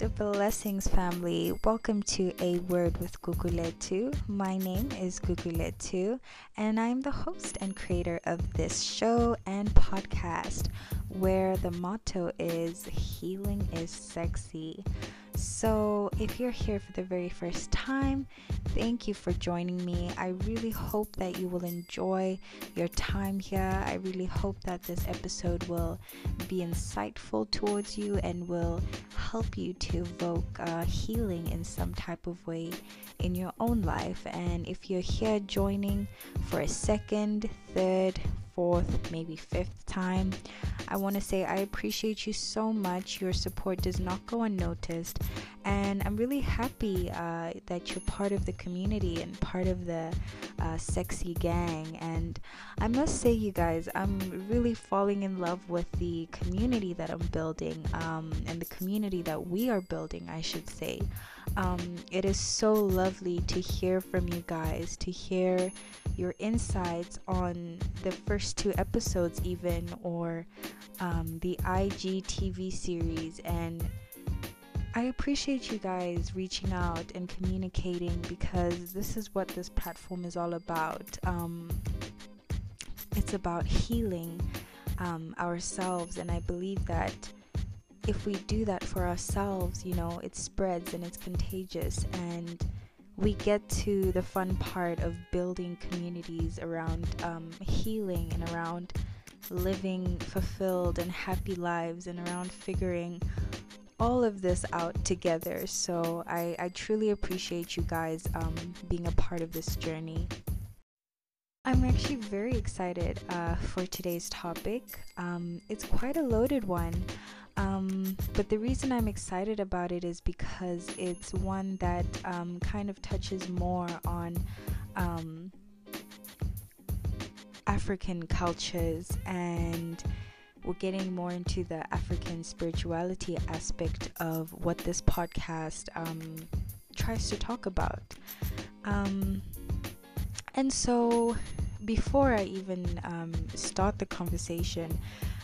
and blessings, family. Welcome to A Word with Guguletu. My name is Guguletu, and I'm the host and creator of this show and podcast where the motto is Healing is Sexy. So, if you're here for the very first time, thank you for joining me. I really hope that you will enjoy your time here. I really hope that this episode will be insightful towards you and will help you to evoke uh, healing in some type of way in your own life. And if you're here joining for a second, third, fourth, maybe fifth time. I want to say I appreciate you so much. Your support does not go unnoticed. And I'm really happy uh, that you're part of the community and part of the uh, sexy gang. And I must say, you guys, I'm really falling in love with the community that I'm building um, and the community that we are building, I should say. Um, it is so lovely to hear from you guys, to hear your insights on the first two episodes, even, or um, the IGTV series. And I appreciate you guys reaching out and communicating because this is what this platform is all about. Um, it's about healing um, ourselves, and I believe that if we do that for ourselves, you know, it spreads and it's contagious and we get to the fun part of building communities around um, healing and around living fulfilled and happy lives and around figuring all of this out together. So I, I truly appreciate you guys um, being a part of this journey. I'm actually very excited uh, for today's topic. Um, it's quite a loaded one. Um, but the reason I'm excited about it is because it's one that um, kind of touches more on um, African cultures and we're getting more into the African spirituality aspect of what this podcast um, tries to talk about. Um, and so, before I even um, start the conversation,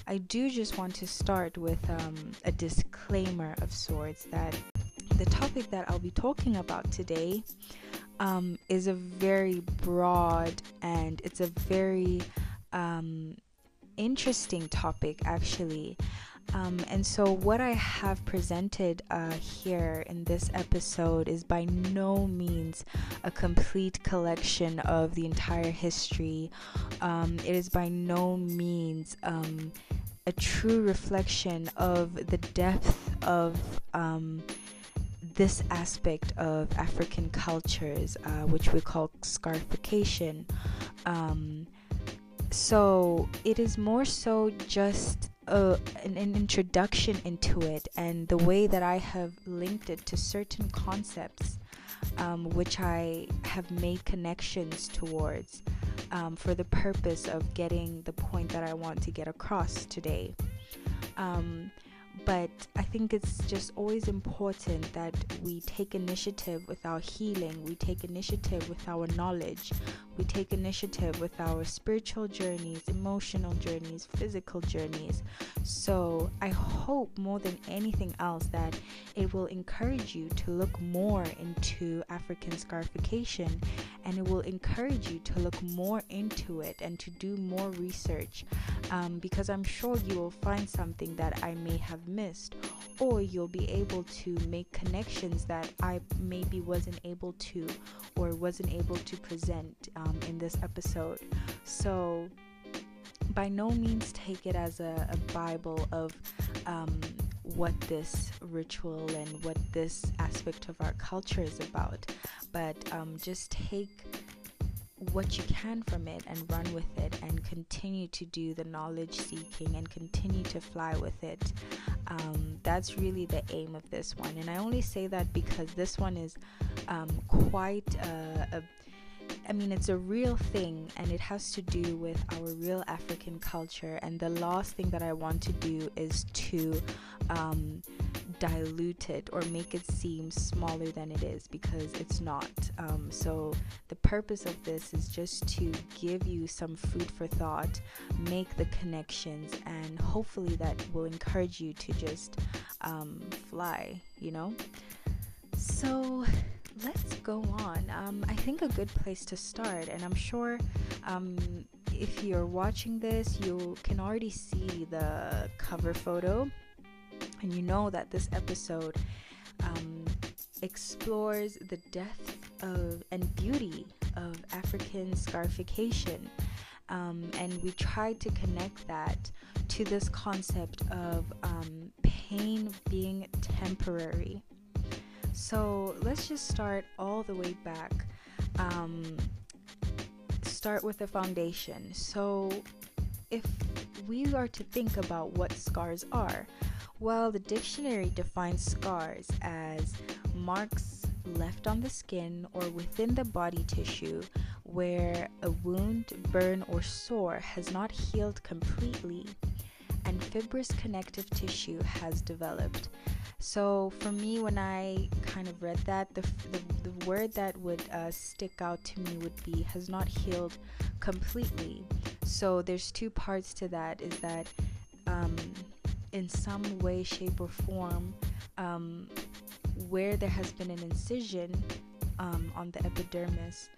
I do just want to start with um, a disclaimer of sorts that the topic that I'll be talking about today um, is a very broad and it's a very um, interesting topic, actually. Um, and so, what I have presented uh, here in this episode is by no means a complete collection of the entire history. Um, it is by no means um, a true reflection of the depth of um, this aspect of African cultures, uh, which we call scarification. Um, so it is more so just an, an, introduction into it and the way that I have linked it to certain concepts um, which I have made connections towards um, for the purpose of getting the point that I want to get across today. Um, but I think it's just always important that we take initiative with our healing, we take initiative with our knowledge, we take initiative with our spiritual journeys, emotional journeys, physical journeys. So I hope more than anything else that it will encourage you to look more into African scarification and it will encourage you to look more into it and to do more research um, because I'm sure you will find something that I may have missed or you'll be able to make connections that I maybe wasn't able to or wasn't able to present um, in this episode. So, by no means take it as a, a Bible of um, what this ritual and what this aspect of our culture is about, but um, just take what you can from it and run with it and continue to do the knowledge seeking and continue to fly with it. Um, that's really the aim of this one. And I only say that because this one is um, quite a, a I mean, it's a real thing and it has to do with our real African culture. And the last thing that I want to do is to um, dilute it or make it seem smaller than it is because it's not. Um, so, the purpose of this is just to give you some food for thought, make the connections, and hopefully that will encourage you to just um, fly, you know? So, let's go on. Um, I think a good place to start, and I'm sure um, if you're watching this, you can already see the cover photo, and you know that this episode um, explores the depth of and beauty of African scarification. Um, and we tried to connect that to this concept of um, pain being temporary. So let's just start all the way back. Um, start with the foundation. So, if we are to think about what scars are, well, the dictionary defines scars as marks left on the skin or within the body tissue where a wound, burn, or sore has not healed completely and fibrous connective tissue has developed. So for me, when I kind of read that, the, the, the word that would uh, stick out to me would be has not healed completely. So there's two parts to that is that um, in some way, shape, or form, um, where there has been an incision um, on the epidermis,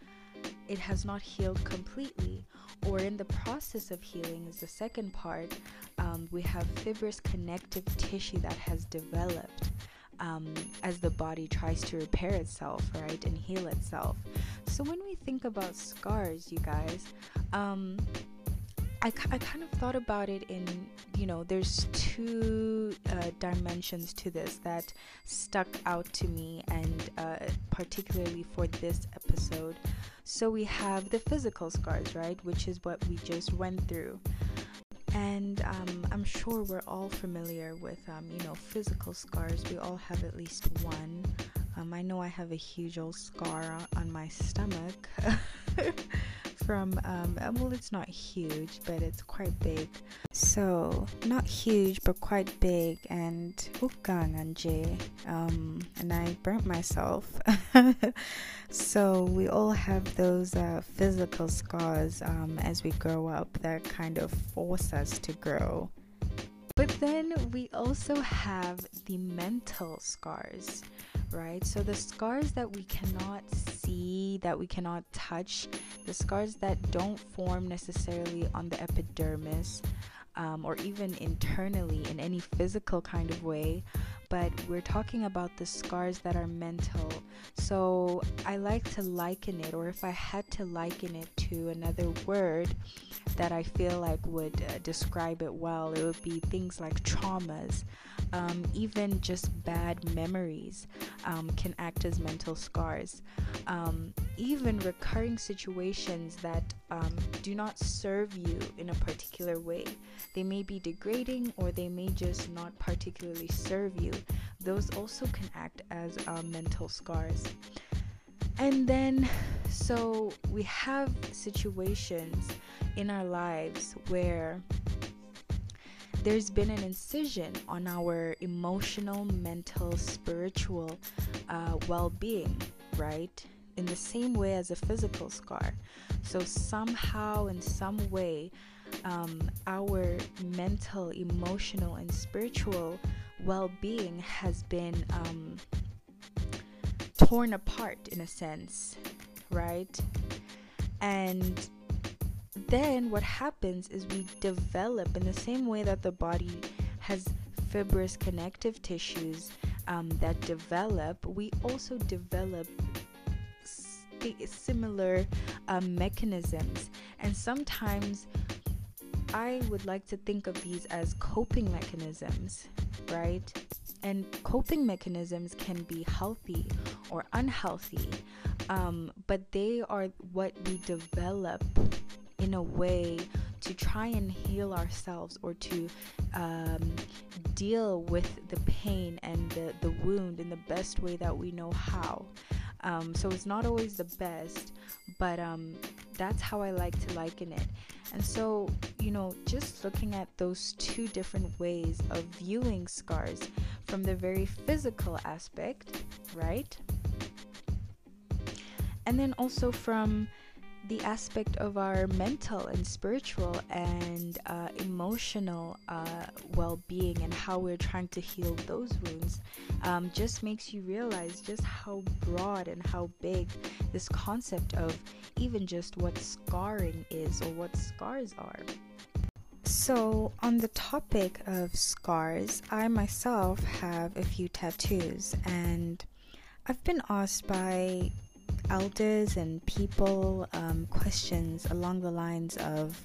it has not healed completely or in the process of healing is the second part um, we have fibrous connective tissue that has developed um, as the body tries to repair itself, right, and heal itself. So when we think about scars, you guys, um, I, I kind of thought about it in, you know, there's two uh, dimensions to this that stuck out to me, and uh, particularly for this episode. So we have the physical scars, right, which is what we just went through and um, I'm sure we're all familiar with um, you know physical scars. We all have at least one. Um, I know I have a huge old scar on my stomach from um, uh, well, it's not huge, but it's quite big. So not huge, but quite big, and um, and I burnt myself. so we all have those uh, physical scars um, as we grow up that kind of force us to grow. But then we also have the mental scars, right? So the scars that we cannot see, that we cannot touch, the scars that don't form necessarily on the epidermis. Um, or even internally in any physical kind of way, but we're talking about the scars that are mental. So I like to liken it, or if I had to liken it to another word that I feel like would uh, describe it well, it would be things like traumas. Um, even just bad memories um, can act as mental scars. Um, even recurring situations that um, do not serve you in a particular way. They may be degrading or they may just not particularly serve you those also can act as uh, mental scars. And then, so we have situations in our lives where there's been an incision on our emotional, mental, spiritual uh, well being, right? In the same way as a physical scar. So, somehow, in some way, um, our mental, emotional, and spiritual well being has been um, torn apart in a sense, right? And then what happens is we develop in the same way that the body has fibrous connective tissues um, that develop, we also develop similar um, mechanisms. And sometimes I would like to think of these as coping mechanisms, right? And coping mechanisms can be healthy or unhealthy, um, but they are what we develop a way to try and heal ourselves or to um, deal with the pain and the, the wound in the best way that we know how. Um, so it's not always the best, but um, that's how I like to liken it. And so, you know, just looking at those two different ways of viewing scars, from the very physical aspect, right? And then also from the aspect of our mental and spiritual and uh, emotional uh, well being and how we're trying to heal those wounds um, just makes you realize just how broad and how big this concept of even just what scarring is or what scars are. So, on the topic of scars, I myself have a few tattoos, and I've been asked by elders and people um, questions along the lines of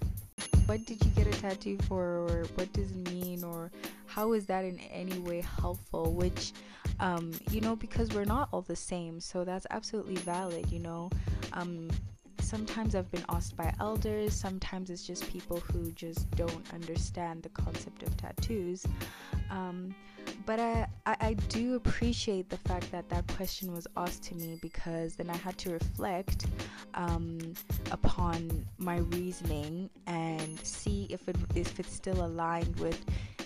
what did you get a tattoo for or what does it mean or how is that in any way helpful which um, you know because we're not all the same so that's absolutely valid you know um, sometimes I've been asked by elders, sometimes it's just people who just don't understand the concept of tattoos. Um, but I, I, I, do appreciate the fact that that question was asked to me because then I had to reflect um, upon my reasoning and see if it if it's still aligned with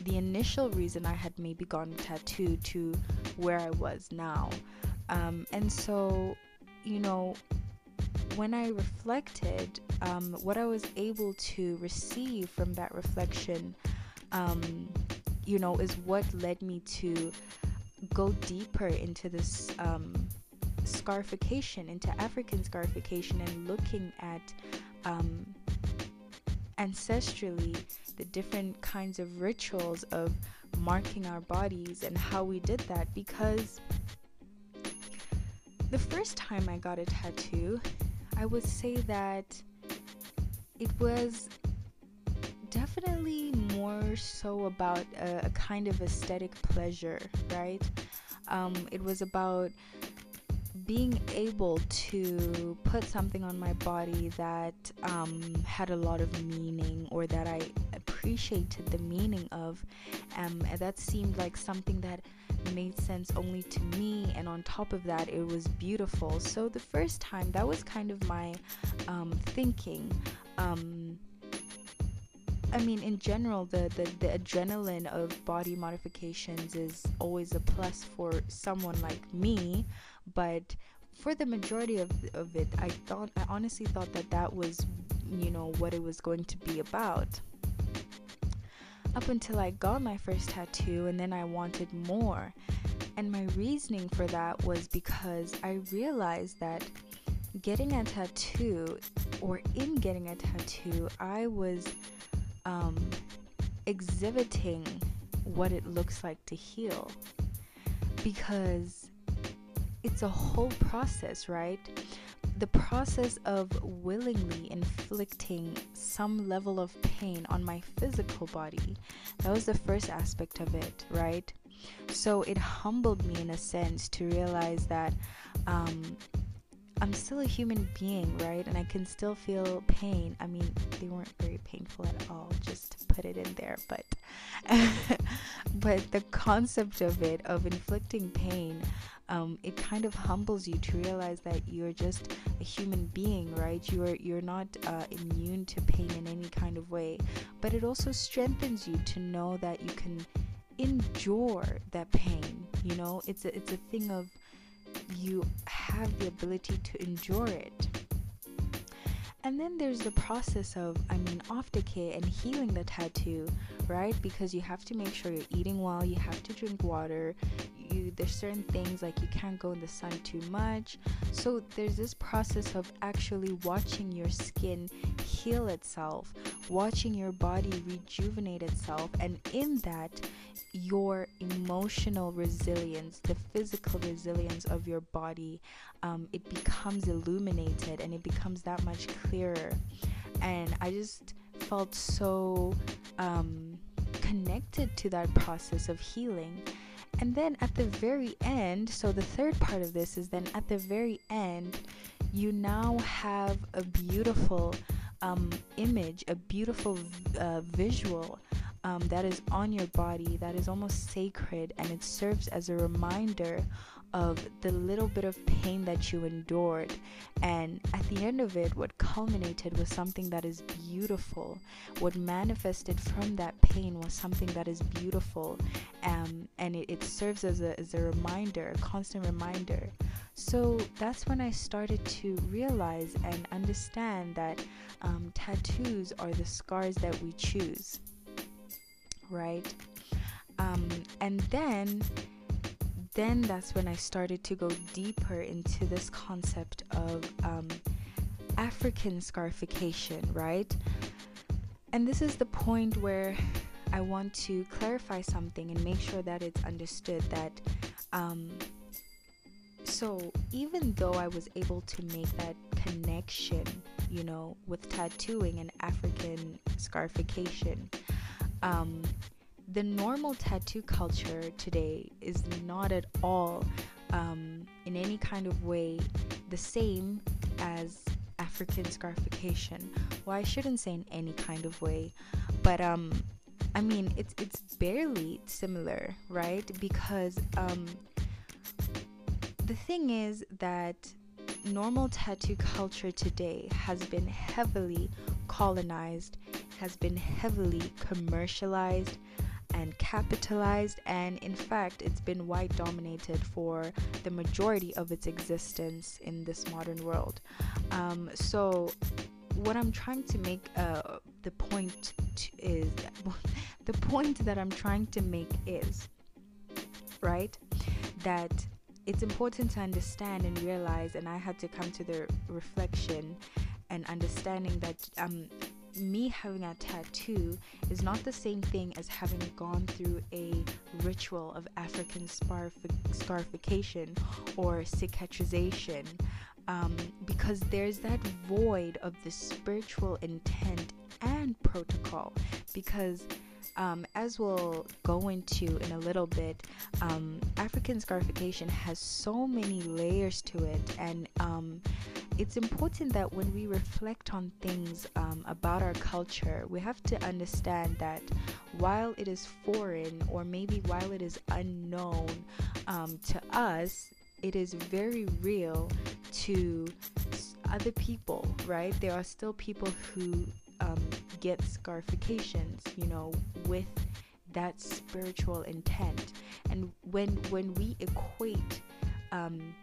the initial reason I had maybe gotten a tattoo to where I was now. Um, and so, you know, when I reflected, um, what I was able to receive from that reflection, um, you know, is what led me to go deeper into this um, scarification, into African scarification, and looking at um, ancestrally the different kinds of rituals of marking our bodies and how we did that because the first time I got a tattoo, I would say that it was definitely more so about a, a kind of aesthetic pleasure, right? Um, it was about being able to put something on my body that um, had a lot of meaning or that I appreciated the meaning of, um, and that seemed like something that made sense only to me and on top of that it was beautiful so the first time that was kind of my um, thinking um, I mean, in general, the, the, the adrenaline of body modifications is always a plus for someone like me, but for the majority of, of it, I thought, I honestly thought that that was, you know, what it was going to be about up until I got my first tattoo and then I wanted more. And my reasoning for that was because I realized that getting a tattoo or in getting a tattoo, I was um, exhibiting what it looks like to heal. Because it's a whole process, right? the process of willingly inflicting some level of pain on my physical body. That was the first aspect of it right? So it humbled me in a sense to realize that um, I'm still a human being, right? And I can still feel pain. I mean, they weren't very painful at all, just to put it in there, but but the concept of it of inflicting pain um, it kind of humbles you to realize that you're just a human being, right? You're you're not uh, immune to pain in any kind of way, but it also strengthens you to know that you can endure that pain. You know, it's a it's a thing of you have the ability to endure it. And then there's the process of, I mean, aftercare and healing the tattoo, right? Because you have to make sure you're eating well, you have to drink water, you there's certain things like you can't go in the sun too much so there's this process of actually watching your skin heal itself watching your body rejuvenate itself and in that your emotional resilience the physical resilience of your body um, it becomes illuminated and it becomes that much clearer and i just felt so um, connected to that process of healing. And then at the very end, so the third part of this is then at the very end, you now have a beautiful um, image, a beautiful uh, visual um, that is on your body that is almost sacred and it serves as a reminder of the little bit of pain that you endured. And at the end of it, what culminated was something that is beautiful. What manifested from that pain was something that is beautiful. Um, and it, it serves as a, as a reminder, a constant reminder. So that's when I started to realize and understand that um, tattoos are the scars that we choose, right? Um, and then then that's when I started to go deeper into this concept of um, African scarification, right? And this is the point where I want to clarify something and make sure that it's understood that. Um, so, even though I was able to make that connection, you know, with tattooing and African scarification, um, the normal tattoo culture today is not at all um, in any kind of way the same as African scarification. Well, I shouldn't say in any kind of way, but um, I mean it's it's barely similar, right? Because um, the thing is that normal tattoo culture today has been heavily colonized, has been heavily commercialized, and capitalized, and in fact, it's been white dominated for the majority of its existence in this modern world. Um, so, what I'm trying to make uh, the point is the point that I'm trying to make is right that it's important to understand and realize, and I had to come to the reflection and understanding that um, me having a tattoo is not the same thing as having gone through a ritual of African scarification or cicatrization. Um, because there's that void of the spiritual intent and protocol. Because um, as we'll go into in a little bit, um, African scarification has so many layers to it, and um, it's important that when we reflect on things um, about our culture, we have to understand that while it is foreign or maybe while it is unknown um, to us, it is very real to other people, right? There are still people who um, get scarifications, you know, with that spiritual intent. And when when we equate um,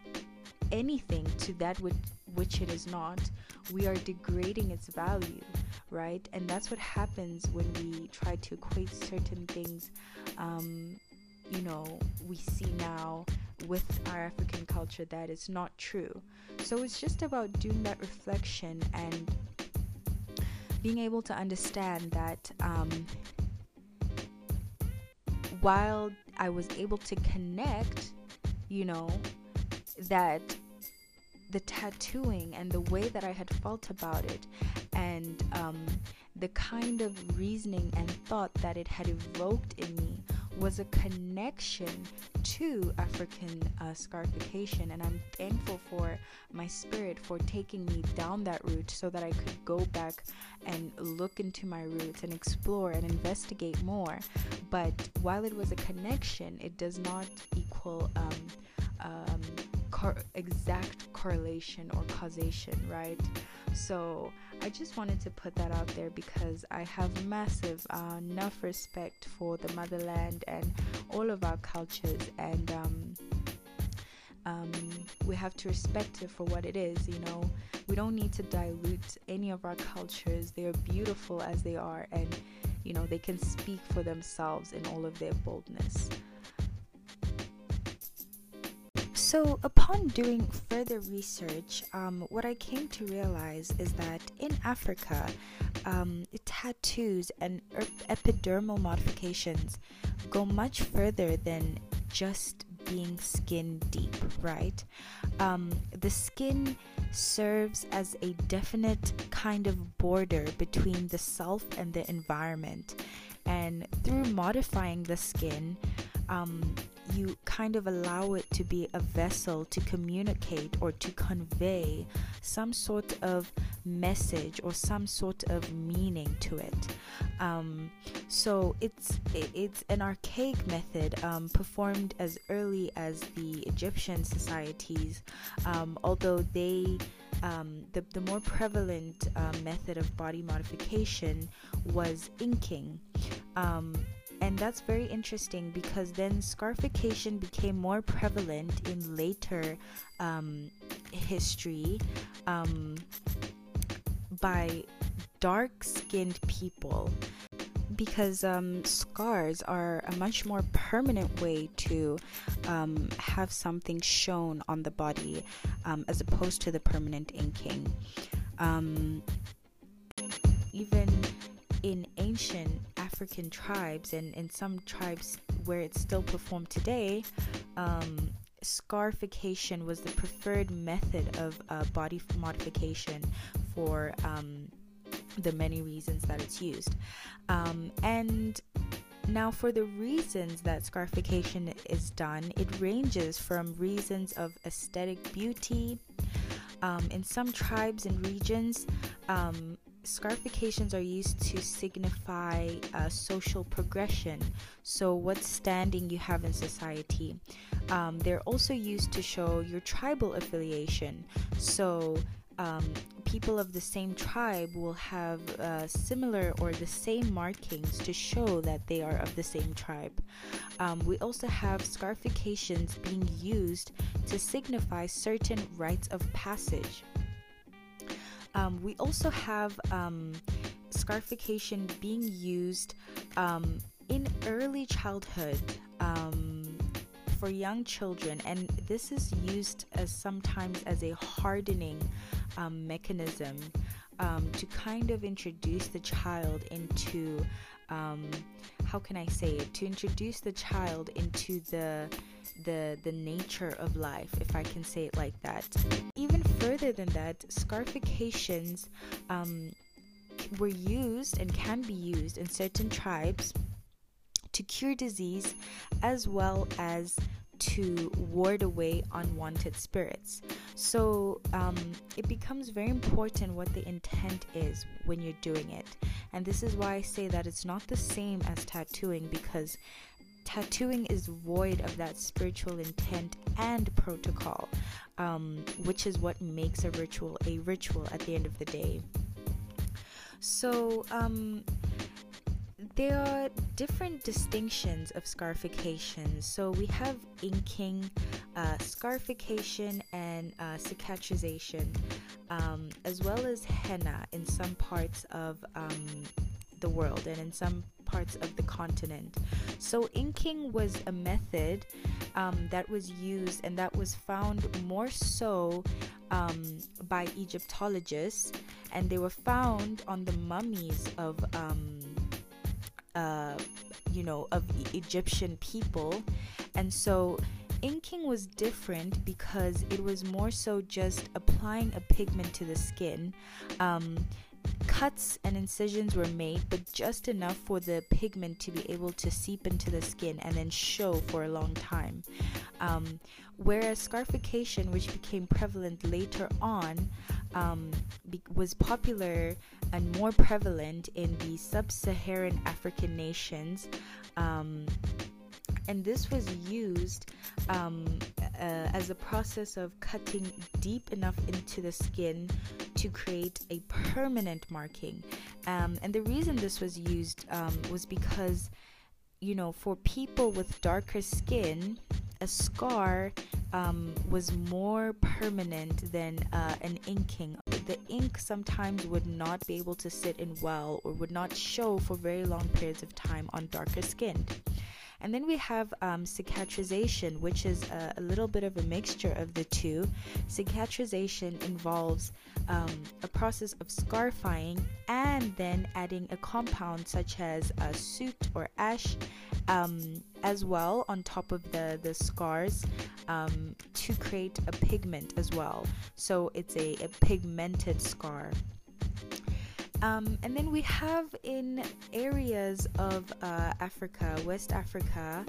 anything to that which which it is not, we are degrading its value, right? And that's what happens when we try to equate certain things. Um, you know, we see now with our African culture that is not true. So it's just about doing that reflection and being able to understand that um, while I was able to connect, you know, that the tattooing and the way that I had felt about it and um, the kind of reasoning and thought that it had evoked in me was a connection to African uh, scarification, and I'm thankful for my spirit for taking me down that route so that I could go back and look into my roots and explore and investigate more. But while it was a connection, it does not equal um, um, cor- exact correlation or causation, right? So I just wanted to put that out there because I have massive uh, enough respect for the motherland and all of our cultures, and um, um, we have to respect it for what it is. You know, we don't need to dilute any of our cultures. They are beautiful as they are, and you know they can speak for themselves in all of their boldness. So, upon doing further research, um, what I came to realize is that in Africa, um, tattoos and epidermal modifications go much further than just being skin deep, right? Um, the skin serves as a definite kind of border between the self and the environment. And through modifying the skin, um, you kind of allow it to be a vessel to communicate or to convey some sort of message or some sort of meaning to it. Um, so it's it's an archaic method um, performed as early as the Egyptian societies, um, although they um, the, the more prevalent uh, method of body modification was inking. And that's very interesting because then scarification became more prevalent in later um, history um, by dark skinned people because um, scars are a much more permanent way to um, have something shown on the body um, as opposed to the permanent inking. Um, even in ancient African tribes and in some tribes where it's still performed today, um, scarification was the preferred method of uh, body modification for um, the many reasons that it's used. Um, and now, for the reasons that scarification is done, it ranges from reasons of aesthetic beauty. Um, in some tribes and regions, um, scarifications are used to signify uh, social progression, so what standing you have in society. Um, they're also used to show your tribal affiliation, so um, people of the same tribe will have uh, similar or the same markings to show that they are of the same tribe. Um, we also have scarifications being used to signify certain rites of passage. Um, we also have um, scarification being used um, in early childhood um, for young children, and this is used as sometimes as a hardening um, mechanism um, to kind of introduce the child into how can I say it? To introduce the child into the the the nature of life if I can say it like that even further than that scarifications um, were used and can be used in certain tribes to cure disease as well as to ward away unwanted spirits. So um, it becomes very important what the intent is when you're doing it. And this is why I say that it's not the same as tattooing because tattooing is void of that spiritual intent and protocol, um, which is what makes a ritual a ritual at the end of the day. So, um, there are different distinctions of scarification. So we have inking, uh, scarification, and uh, cicatrization, um, as well as henna in some parts of um, the world and in some parts of the continent. So inking was a method um, that was used and that was found more so um, by Egyptologists, and they were found on the mummies of um, uh, you know, of Egyptian people. And so inking was different because it was more so just applying a pigment to the skin. Um, cuts and incisions were made, but just enough for the pigment to be able to seep into the skin and then show for a long time. Um, whereas scarification, which became prevalent later on, um, be- was popular and more prevalent in the sub Saharan African nations. Um, and this was used um, uh, as a process of cutting deep enough into the skin to create a permanent marking. Um, and the reason this was used um, was because, you know, for people with darker skin, a scar um, was more permanent than uh, an inking. The ink sometimes would not be able to sit in well or would not show for very long periods of time on darker skin. And then we have um, cicatrization, which is a, a, little bit of a mixture of the two. Cicatrization involves um, a process of scarifying and then adding a compound such as a soot or ash um, as well on top of the, the scars um, to create a pigment as well. So it's a, a pigmented scar. Um, and then we have in areas of uh, Africa, West Africa,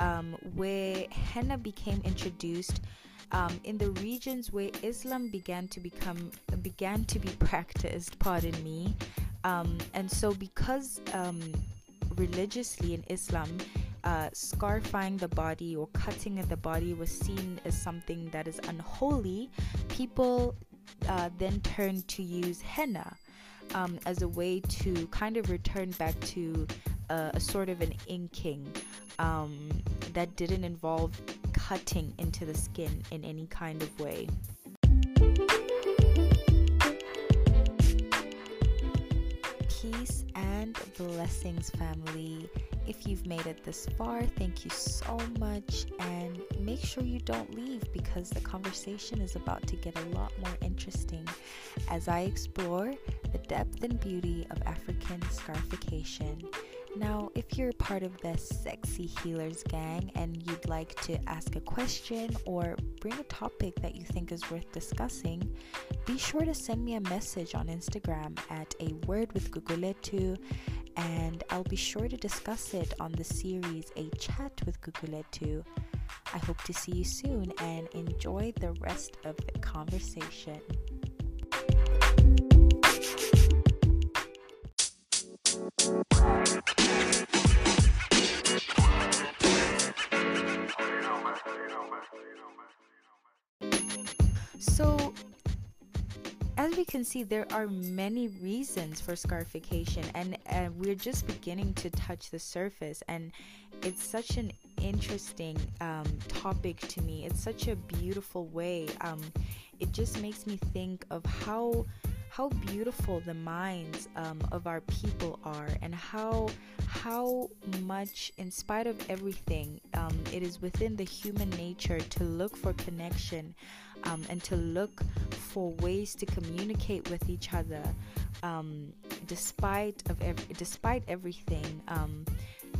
um, where henna became introduced um, in the regions where Islam began to become began to be practiced. Pardon me. Um, and so, because um, religiously in Islam, uh, scarifying the body or cutting at the body was seen as something that is unholy, people uh, then turned to use henna um, as a way to kind of return back to uh, a sort of an inking um, that didn't involve cutting into the skin in any kind of way. Peace blessings, family. If you've made it this far, thank you so much. And make sure you don't leave because the conversation is about to get a lot more interesting as I explore the depth and beauty of African scarification now, if you're part of the Sexy Healers gang and you'd like to ask a question or bring a topic that you think is worth discussing, be sure to send me a message on Instagram at a word with Guguletu and I'll be sure to discuss it on the series A Chat with Guguletu. I hope to see you soon and enjoy the rest of the conversation. So, as we can see, there are many reasons for scarification, and uh, we're just beginning to touch the surface. And it's such an interesting um, topic to me. It's such a beautiful way. Um, it just makes me think of how how beautiful the minds um, of our people are and how how much in spite of everything um, it is within the human nature to look for connection um, and to look for ways to communicate with each other um, despite of ev- despite everything um,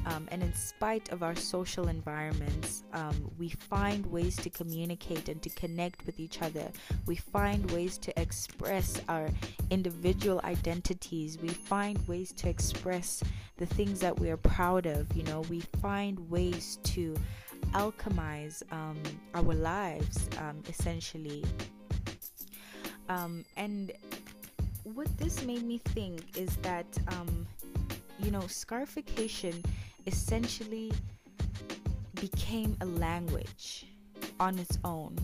um, and in spite of our social environments, um, we find ways to communicate and to connect with each other. We find ways to express our individual identities. We find ways to express the things that we are proud of. You know, we find ways to alchemize um, our lives, um, essentially. Um, and what this made me think is that um, you know, scarification essentially became a language on its own.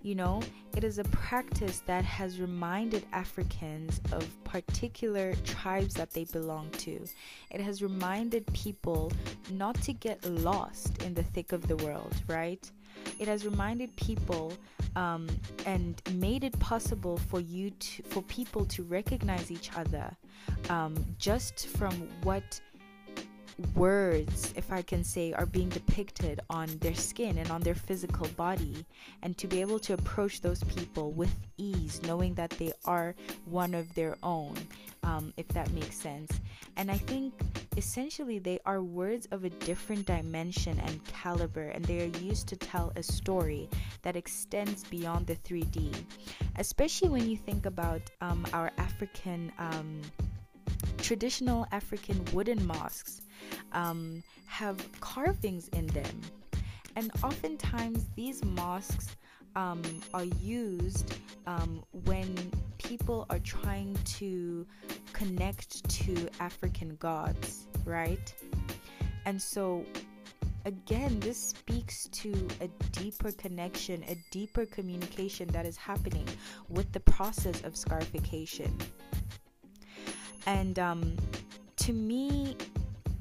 You know, it is a practice that has reminded Africans of particular tribes that they belong to. It has reminded people not to get lost in the thick of the world, right? It has reminded people um, and made it possible for you to, for people to recognize each other um, just from what words, if I can say, are being depicted on their skin and on their physical body, and to be able to approach those people with ease, knowing that they are one of their own, um, if that makes sense. And I think essentially they are words of a different dimension and caliber, and they are used to tell a story that extends beyond the 3D, especially when you think about um, our African. Um, traditional African wooden mosques um, have carvings in them. And oftentimes, these mosques um, are used um, when people are trying to connect to African gods, right? And so, again, this speaks to a deeper connection, a deeper communication that is happening with the process of scarification. And um, to me,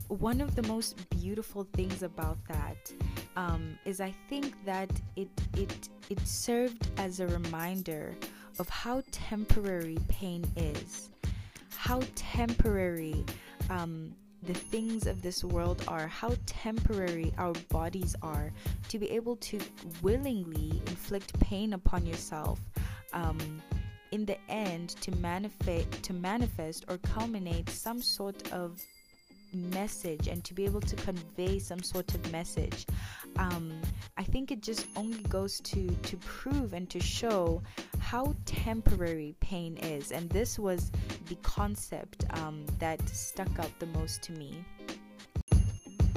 one of the most beautiful things about that um, is I think that it it it served as a reminder of how temporary pain is, how temporary um, the things of this world are, how temporary our bodies are, to be able to willingly inflict pain upon yourself. Um, in the end to manifest to manifest or culminate some sort of message and to be able to convey some sort of message. Um, i think it just only goes to to prove and to show how temporary pain is. And this was the concept um, that stuck out the most to me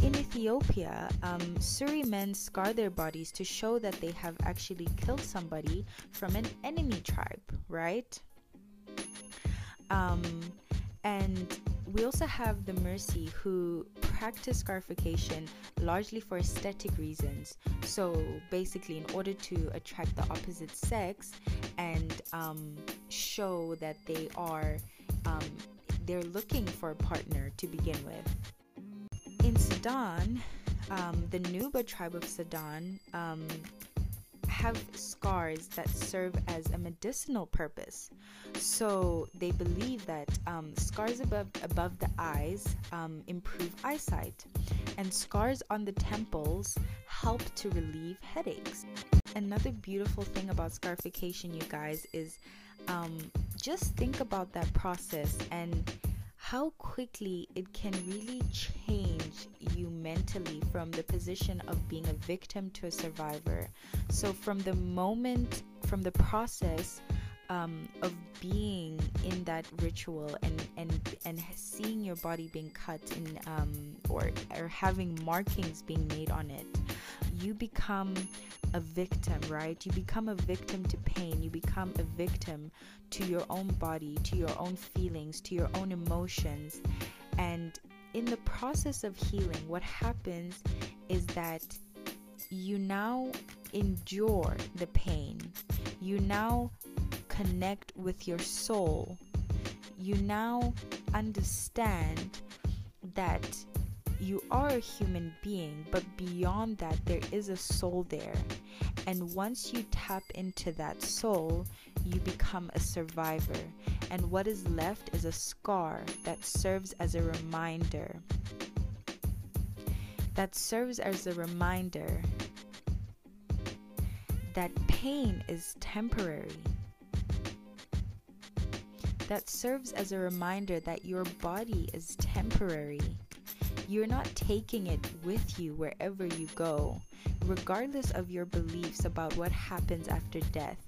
in Ethiopia, um, Suri men scar their bodies to show that they have actually killed somebody from an enemy tribe, right? Um, and we also have the Mursi who practice scarification largely for aesthetic reasons. So basically, in order to attract the opposite sex and um, show that they are um, they're looking for a partner to begin with. In Sudan, um, the Nuba tribe of Sudan um, have scars that serve as a medicinal purpose. So they believe that um, scars above above the eyes um, improve eyesight, and scars on the temples help to relieve headaches. Another beautiful thing about scarification, you guys, is um, just think about that process and how quickly it can really change you mentally from the position of being a victim to a survivor. So, from the moment, from the process um, of being in that ritual and, and, and seeing your body being cut in, um, or, or having markings being made on it, you become a victim, right? You become a victim to pain. You become a victim to your own body, to your own feelings, to your own emotions. And in the process of healing, what happens is that you now endure the pain. You now connect with your soul. You now understand that you are a human being, but beyond that, there is a soul there. And once you tap into that soul, you become a survivor. And what is left is a scar that serves as a reminder. That serves as a reminder that pain is temporary. That serves as a reminder that your body is temporary you're not taking it with you wherever you go, regardless of your beliefs about what happens after death.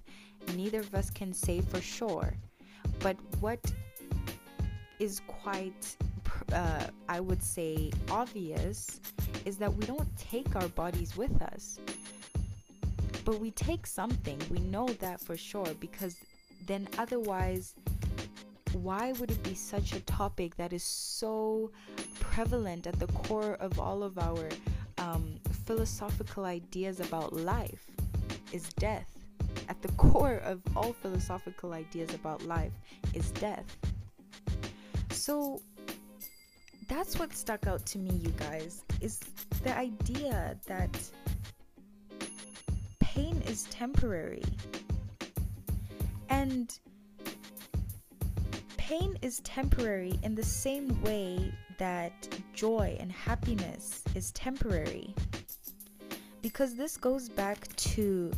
Neither of us can say for sure. But what is quite, uh, I would say, obvious is that we don't take our bodies with us. But we take something. We know that for sure because then otherwise why would it be such a topic that is so prevalent at the core of all of our um, philosophical ideas about life? Is death. At the core of all philosophical ideas about life is death. So that's what stuck out to me, you guys, is the idea that pain is temporary. And pain is temporary in the same way that joy and happiness is temporary. Because this goes back to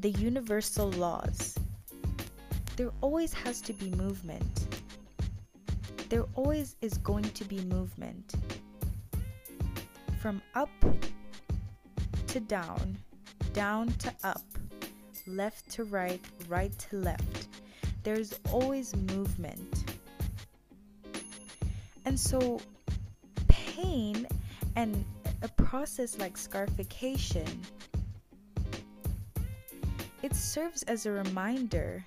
the universal laws. There always has to be movement. There always is going to be movement. From up to down, down to up, left to right, right to left there's always movement. And so, pain and a process like scarification, it serves as a reminder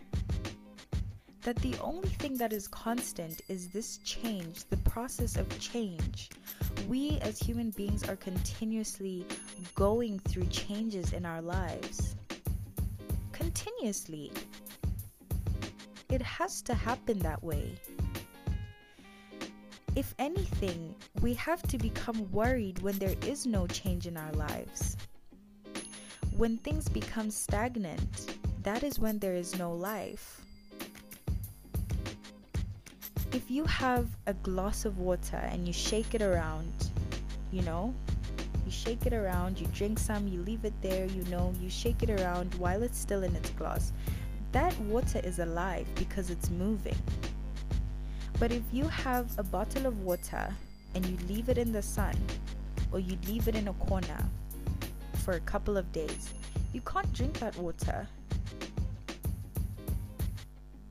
that the only thing that is constant is this change, the process of change. We as human beings are continuously going through changes in our lives. Continuously. It has to happen that way. If anything, we have to become worried when there is no change in our lives. When things become stagnant, that is when there is no life. If you have a glass of water and you shake it around, you know, you shake it around, you drink some, you leave it there, you know, you shake it around while it's still in its glass that water is alive because it's moving. But if you have a bottle of water and you leave it in the sun or you leave it in a corner for a couple of days, you can't drink that water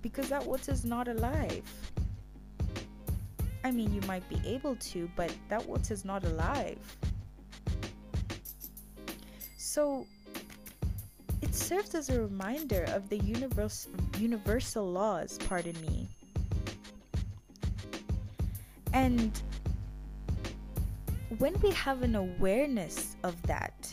because that water is not alive. I mean, you might be able to, but that water is not alive. So it serves as a reminder of the universe, universal laws, pardon me. And when we have an awareness of that,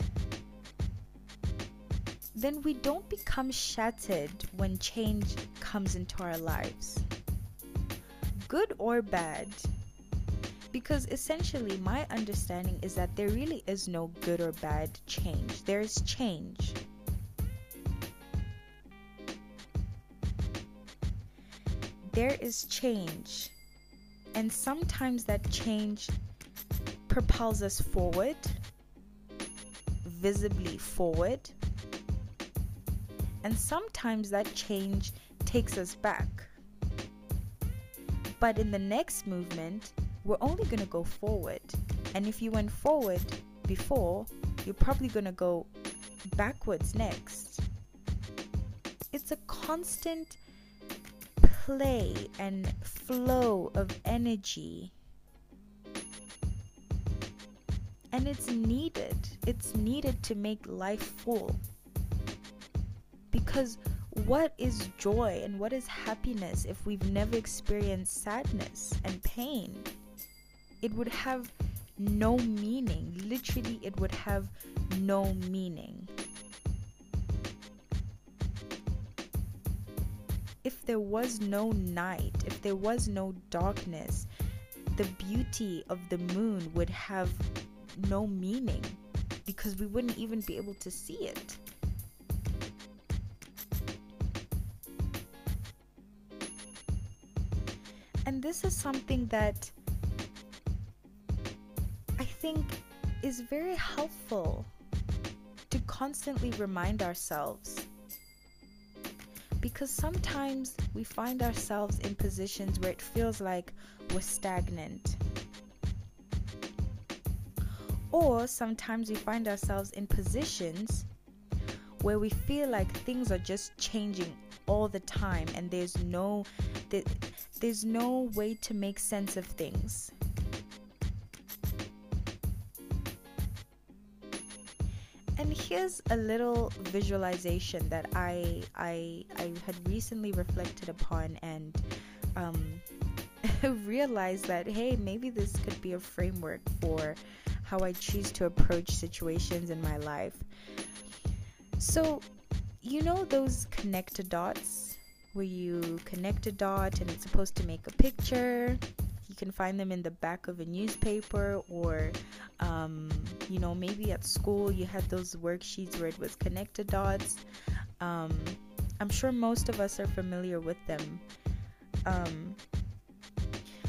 then we don't become shattered when change comes into our lives. Good or bad, because essentially my understanding is that there really is no good or bad change. There is change. There is change. And sometimes that change propels us forward, visibly forward. And sometimes that change takes us back. But in the next movement, we're only going to go forward. And if you went forward before, you're probably going to go backwards next. It's a constant play and flow of energy. And it's needed. It's needed to make life full. Because what is joy and what is happiness if we've never experienced sadness and pain? it would have no meaning. Literally, it would have no meaning. If there was no night, if there was no darkness, the beauty of the moon would have no meaning because we wouldn't even be able to see it. And this is something that I think is very helpful to constantly remind ourselves. Because sometimes we find ourselves in positions where it feels like we're stagnant. Or sometimes we find ourselves in positions where we feel like things are just changing all the time and there's no there's no way to make sense of things. And here's a little visualization that I I I had recently reflected upon and um, realized that hey maybe this could be a framework for how I choose to approach situations in my life. So you know those connected dots where you connect a dot and it's supposed to make a picture can find them in the back of a newspaper or um, you know maybe at school you had those worksheets where it was connected dots. Um, i'm sure most of us are familiar with them. Um,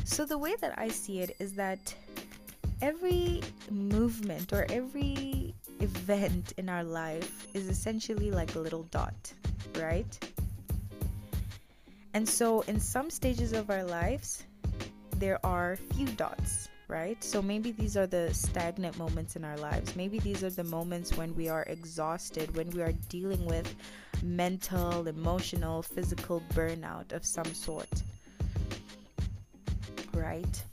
so the way that i see it is that every movement or every event in our life is essentially like a little dot right? And so in some stages of our lives there are few dots right? So maybe these are the stagnant moments in our lives. Maybe these are the moments when we are exhausted, when we are dealing with mental, emotional, physical burnout of some sort. Right?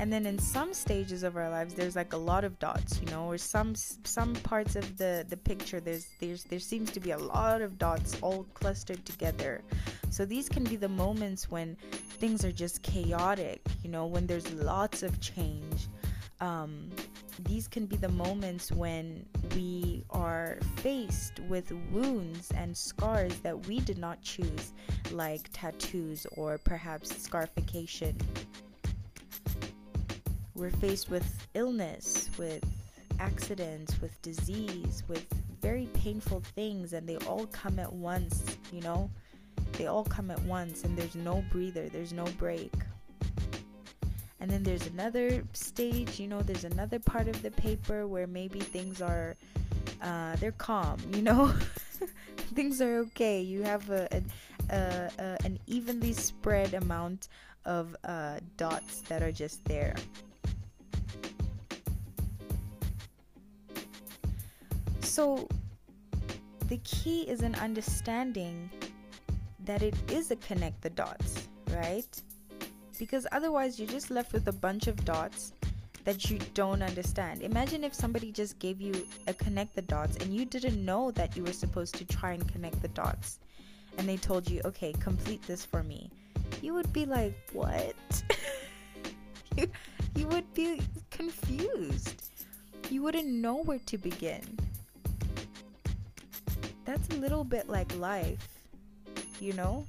And then in some stages of our lives there's like a lot of dots you know or some some parts of the the picture there's there's there seems to be a lot of dots all clustered together. So these can be the moments when things are just chaotic you know when there's lots of change. Um, these can be the moments when we are faced with wounds and scars that we did not choose, like tattoos or perhaps scarification we're faced with illness, with accidents, with disease, with very painful things, and they all come at once, you know? They all come at once, and there's no breather, there's no break. And then there's another stage, you know, there's another part of the paper where maybe things are, uh, they're calm, you know? things are okay. You have a, a, a, a, an evenly spread amount of uh, dots that are just there. So, the key is an understanding that it is a connect the dots, right? Because otherwise, you're just left with a bunch of dots that you don't understand. Imagine if somebody just gave you a connect the dots and you didn't know that you were supposed to try and connect the dots. And they told you, okay, complete this for me. You would be like, what? you, you would be confused. You wouldn't know where to begin. That's a little bit like life, you know?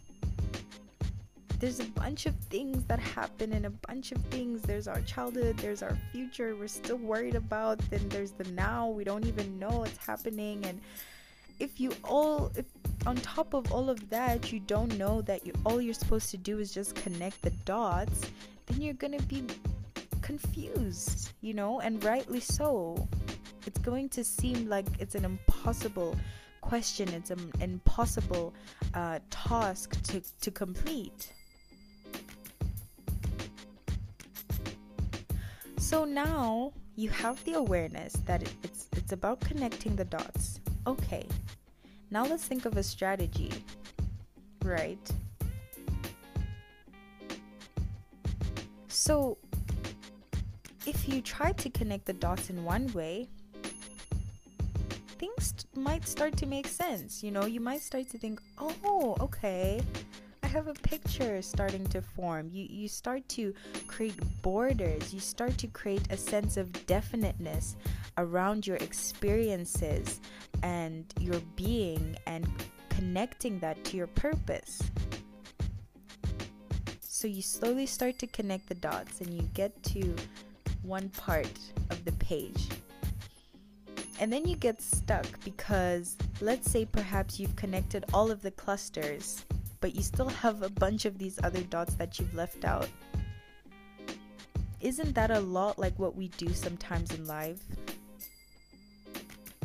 there's a bunch of things that happen and a bunch of things. There's our childhood there's our future we're still worried about then there's the now we don't even know what's happening. And if you all if on top of all of that you don't know that you all you're supposed to do is just connect the dots then you're gonna be confused you know? And rightly so. It's going to seem like it's an impossible question it's an impossible uh, task to, to complete So now you have the awareness that it's it's about connecting the dots. Okay. Now let's think of a strategy. Right? So if you try to connect the dots in one way, things might start to make sense. You know, you might start to think, oh, okay, I have a picture starting to form. You you start to create borders. You start to create a sense of definiteness around your experiences and your being and connecting that to your purpose. So you slowly start to connect the dots and you get to one part of the page. And then you get stuck because let's say perhaps you've connected all of the clusters but you still have a bunch of these other dots that you've left out. Isn't that a lot like what we do sometimes in life?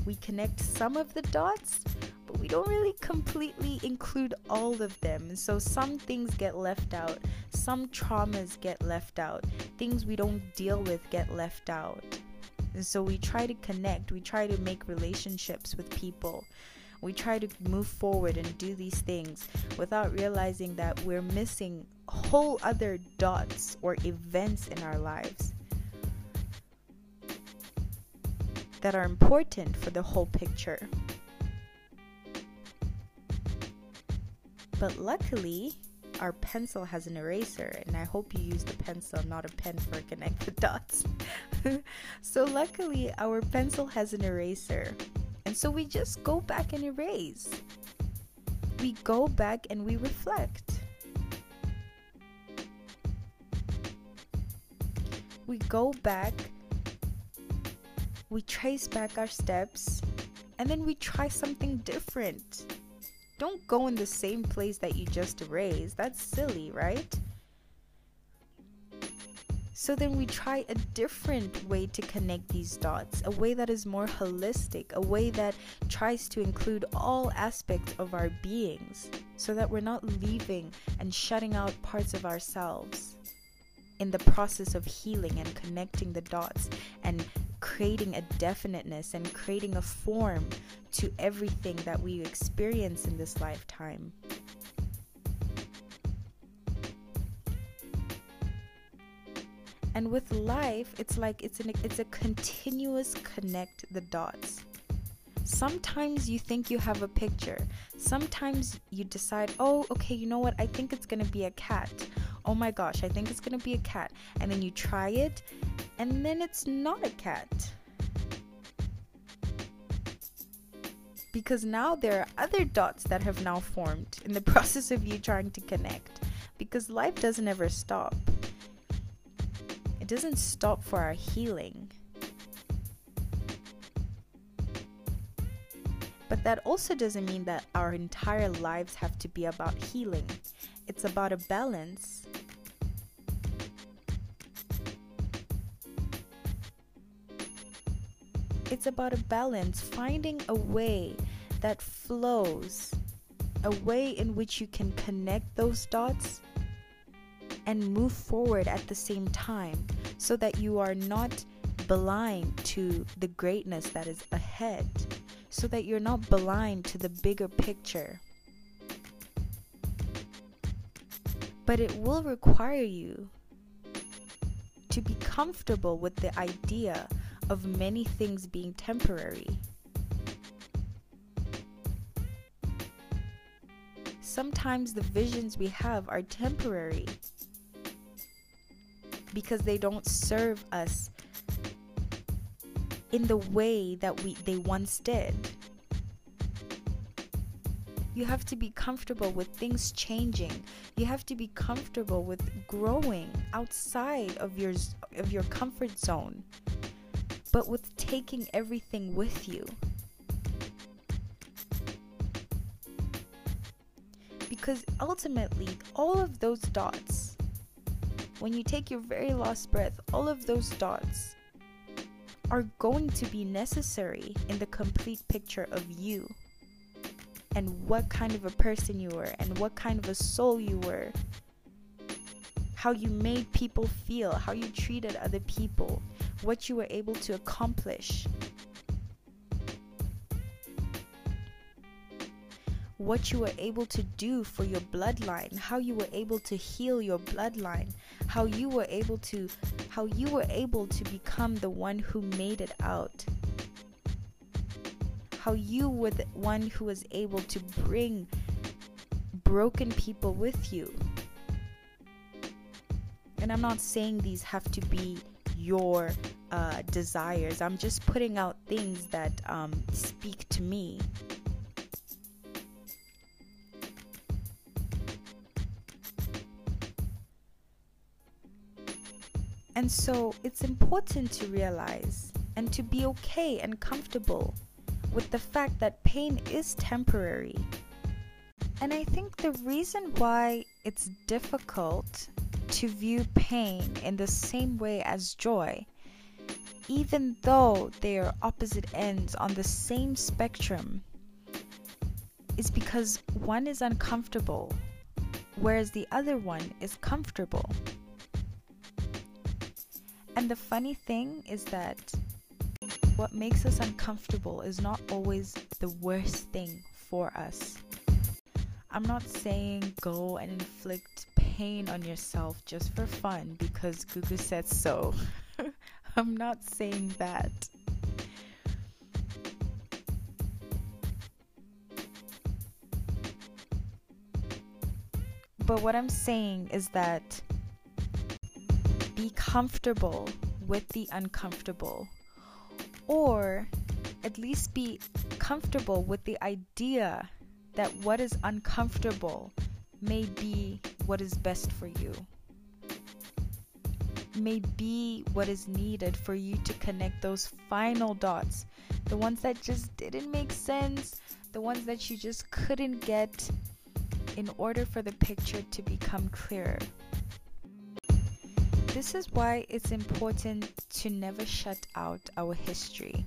We connect some of the dots, but we don't really completely include all of them. So some things get left out, some traumas get left out, things we don't deal with get left out. And so we try to connect, we try to make relationships with people we try to move forward and do these things without realizing that we're missing whole other dots or events in our lives that are important for the whole picture. But luckily, our pencil has an eraser, and I hope you use the pencil, not a pen, for connect the dots. so, luckily, our pencil has an eraser, and so we just go back and erase. We go back and we reflect. We go back, we trace back our steps, and then we try something different. Don't go in the same place that you just erased. That's silly, right? So then we try a different way to connect these dots, a way that is more holistic, a way that tries to include all aspects of our beings, so that we're not leaving and shutting out parts of ourselves in the process of healing and connecting the dots and creating a definiteness and creating a form to everything that we experience in this lifetime. And with life, it's like it's an it's a continuous connect the dots. Sometimes you think you have a picture. Sometimes you decide, "Oh, okay, you know what? I think it's going to be a cat." Oh my gosh, I think it's to be a cat. And then you try it, and then it's not a cat. Because now there are other dots that have now formed in the process of you trying to connect. Because life doesn't ever stop it doesn't stop for our healing. But that also doesn't mean that our entire lives have to be about healing. It's about a balance. It's about a balance, finding a way that flows, a way in which you can connect those dots and move forward at the same time so that you are not blind to the greatness that is ahead, so that you're not blind to the bigger picture. But it will require you to be comfortable with the idea of many things being temporary. Sometimes the visions we have are temporary because they don't serve us in the way that we they once did. You have to be comfortable with things changing. You have to be comfortable with growing outside of your of your comfort zone, but with taking everything with you. Because ultimately, all of those dots, when you take your very last breath, all of those dots are going to be necessary in the complete picture of you and what kind of a person you were and what kind of a soul you were. How you made people feel, how you treated other people, what you were able to accomplish. What you were able to do for your bloodline, how you were able to heal your bloodline, how you were able to how you were able to become the one who made it out how you were the one who was able to bring broken people with you. And I'm not saying these have to be your uh, desires, I'm just putting out things that um, speak to me. And so it's important to realize and to be okay and comfortable with the fact that pain is temporary. And I think the reason why it's difficult to view pain in the same way as joy, even though they are opposite ends on the same spectrum, is because one is uncomfortable, whereas the other one is comfortable. And the funny thing is that what makes us uncomfortable is not always the worst thing for us. I'm not saying go and inflict pain on yourself just for fun because Gugu said so. I'm not saying that. But what I'm saying is that be comfortable with the uncomfortable or at least be comfortable with the idea that what is uncomfortable may be what is best for you, may be what is needed for you to connect those final dots, the ones that just didn't make sense, the ones that you just couldn't get in order for the picture to become clearer. This is why it's important to never shut out our history.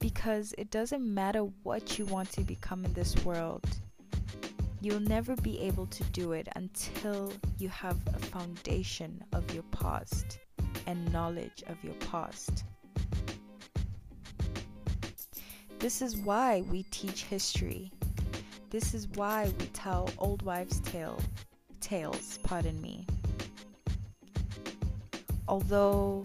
Because it doesn't matter what you want to become in this world, you'll never be able to do it until you have a foundation of your past and knowledge of your past. This is why we teach history. This is why we tell old wives' tale tales, pardon me. Although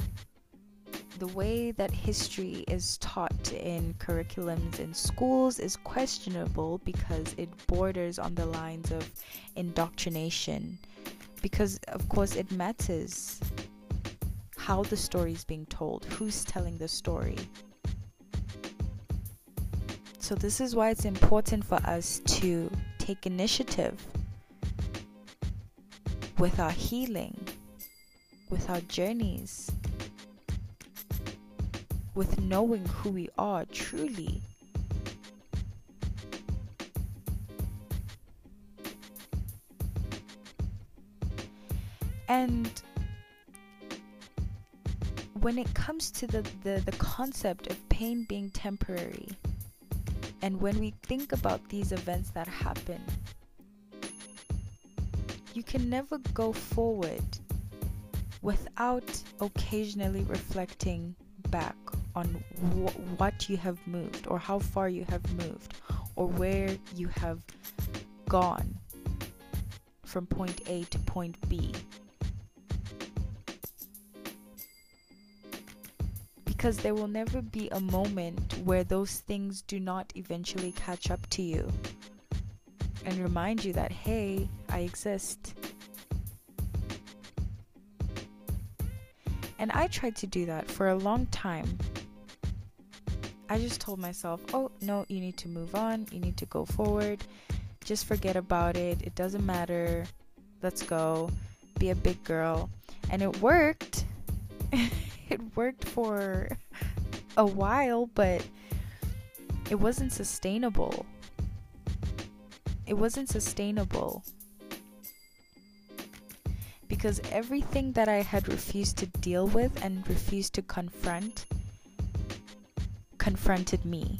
the way that history is taught in curriculums in schools is questionable because it borders on the lines of indoctrination. Because, of course, it matters how the story is being told, who's telling the story. So, this is why it's important for us to take initiative with our healing, with our journeys, with knowing who we are truly. And when it comes to the, the, the concept of pain being temporary, and when we think about these events that happen, you can never go forward without occasionally reflecting back on wh- what you have moved or how far you have moved or where you have gone from point A to point B. Because there will never be a moment where those things do not eventually catch up to you and remind you that, hey, I exist. And I tried to do that for a long time. I just told myself, oh, no, you need to move on, you need to go forward, just forget about it, it doesn't matter, let's go, be a big girl. And it worked. it worked for a while, but it wasn't sustainable. It wasn't sustainable. Because everything that I had refused to deal with and refused to confront confronted me.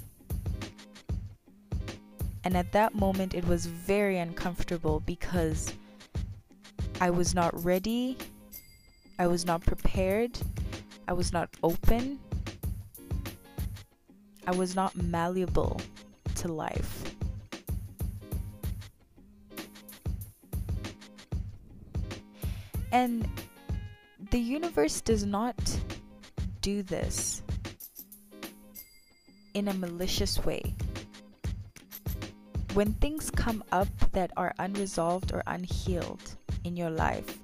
And at that moment, it was very uncomfortable because I was not ready, I was not prepared, I was not open, I was not malleable to life. And the universe does not do this in a malicious way. When things come up that are unresolved or unhealed in your life,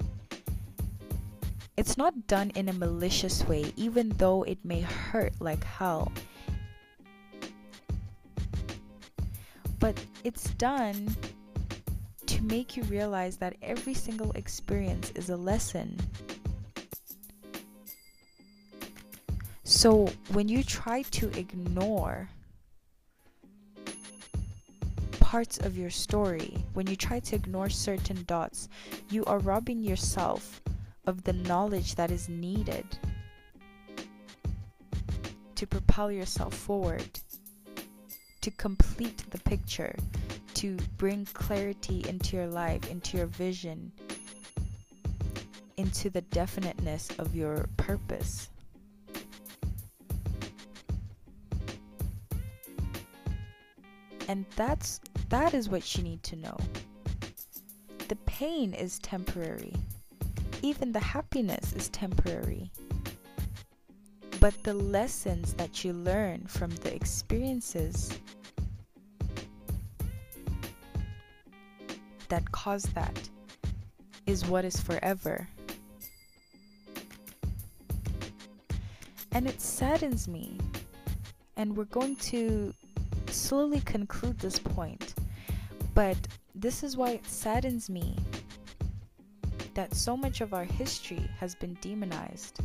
it's not done in a malicious way, even though it may hurt like hell. But it's done to make you realize that every single experience is a lesson. So when you try to ignore parts of your story, when you try to ignore certain dots, you are robbing yourself of the knowledge that is needed to propel yourself forward, to complete the picture, to bring clarity into your life, into your vision, into the definiteness of your purpose. And that's that is what you need to know. The pain is temporary. Even the happiness is temporary. But the lessons that you learn from the experiences that caused that is what is forever. And it saddens me. And we're going to slowly conclude this point. But this is why it saddens me that so much of our history has been demonized.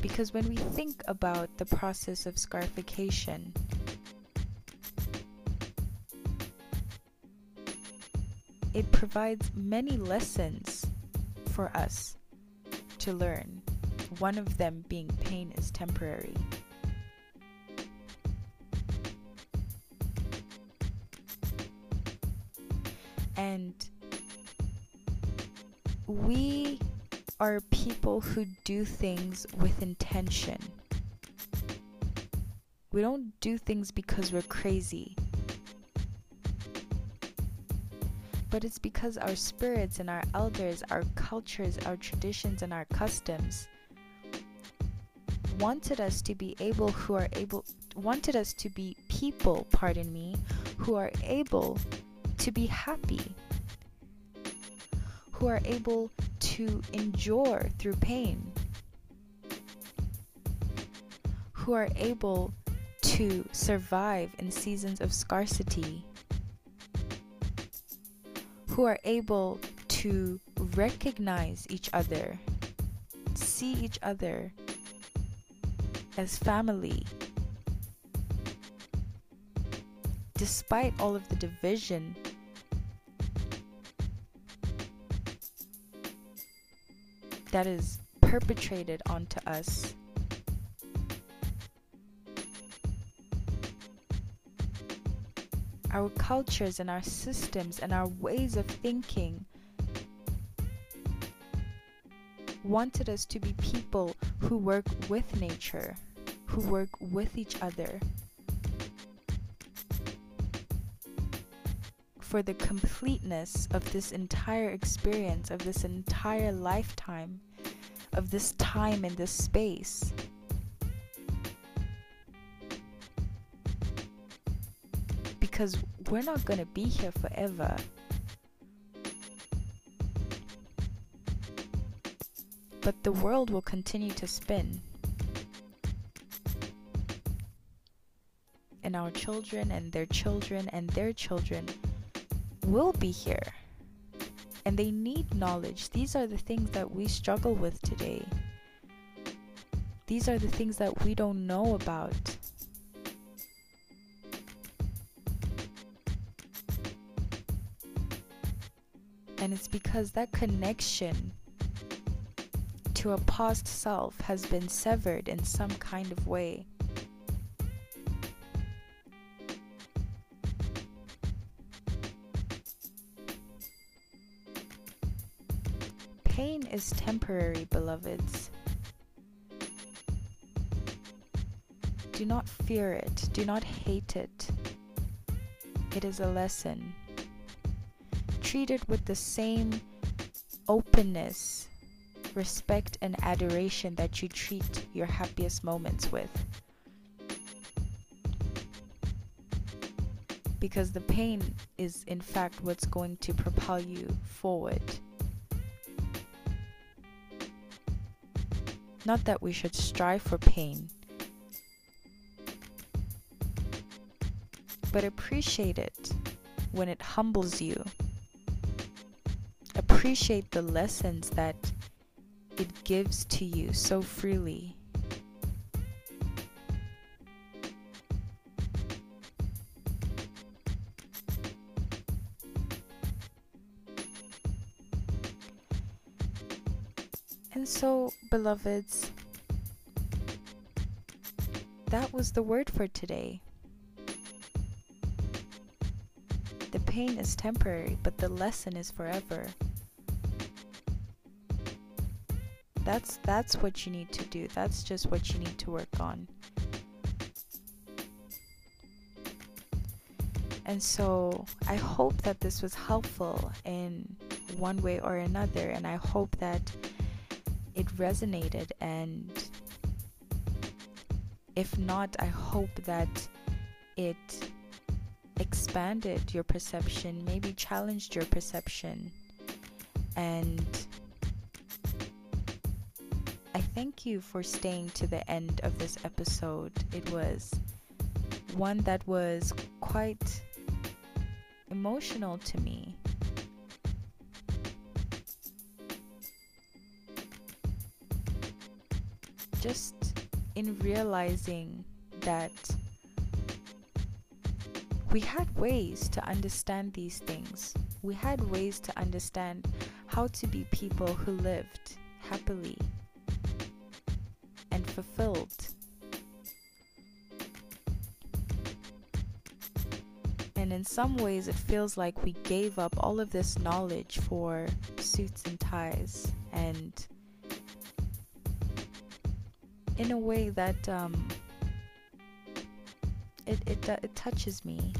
Because when we think about the process of scarification, provides many lessons for us to learn. One of them being pain is temporary. And we are people who do things with intention. We don't do things because we're crazy. But it's because our spirits and our elders, our cultures, our traditions, and our customs wanted us to be able who are able wanted us to be people, pardon me, who are able to be happy, who are able to endure through pain, who are able to survive in seasons of scarcity, who are able to recognize each other, see each other as family. Despite all of the division that is perpetrated onto us. Our cultures and our systems and our ways of thinking wanted us to be people who work with nature, who work with each other. for the completeness of this entire experience, of this entire lifetime, of this time and this space. Because we're not going to be here forever. But the world will continue to spin. And our children and their children and their children will be here and they need knowledge. These are the things that we struggle with today. These are the things that we don't know about. It's because that connection to a past self has been severed in some kind of way. Pain is temporary, beloveds. Do not fear it, do not hate it. It is a lesson. Treat it with the same openness, respect, and adoration that you treat your happiest moments with. Because the pain is, in fact, what's going to propel you forward. Not that we should strive for pain, but appreciate it when it humbles you. Appreciate the lessons that it gives to you so freely. And so, beloveds, that was the word for today. The pain is temporary, but the lesson is forever. That's that's what you need to do. That's just what you need to work on. And so, I hope that this was helpful in one way or another and I hope that it resonated and if not i hope that it expanded your perception maybe challenged your perception and thank you for staying to the end of this episode. It was one that was quite emotional to me. Just in realizing that we had ways to understand these things. We had ways to understand how to be people who lived happily fulfilled. And in some ways, it feels like we gave up all of this knowledge for suits and ties and in a way that um, it, it, it touches me.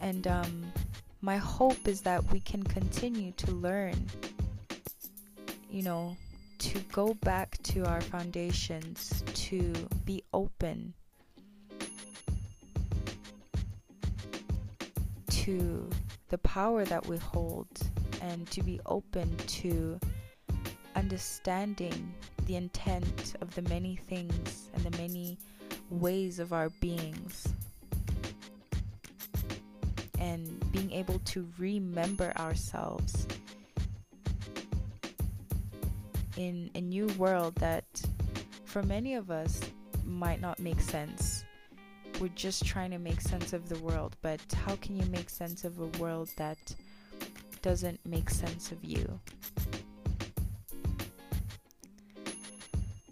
And um, my hope is that we can continue to learn, you know, to go back to our foundations, to be open to the power that we hold, and to be open to understanding the intent of the many things and the many ways of our beings. And being able to remember ourselves in a new world that for many of us might not make sense. We're just trying to make sense of the world, but how can you make sense of a world that doesn't make sense of you?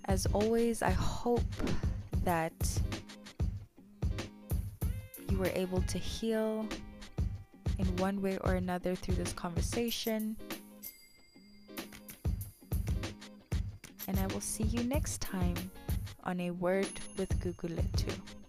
As always, I hope that you were able to heal in one way or another through this conversation. And I will see you next time on A Word with Guguletu.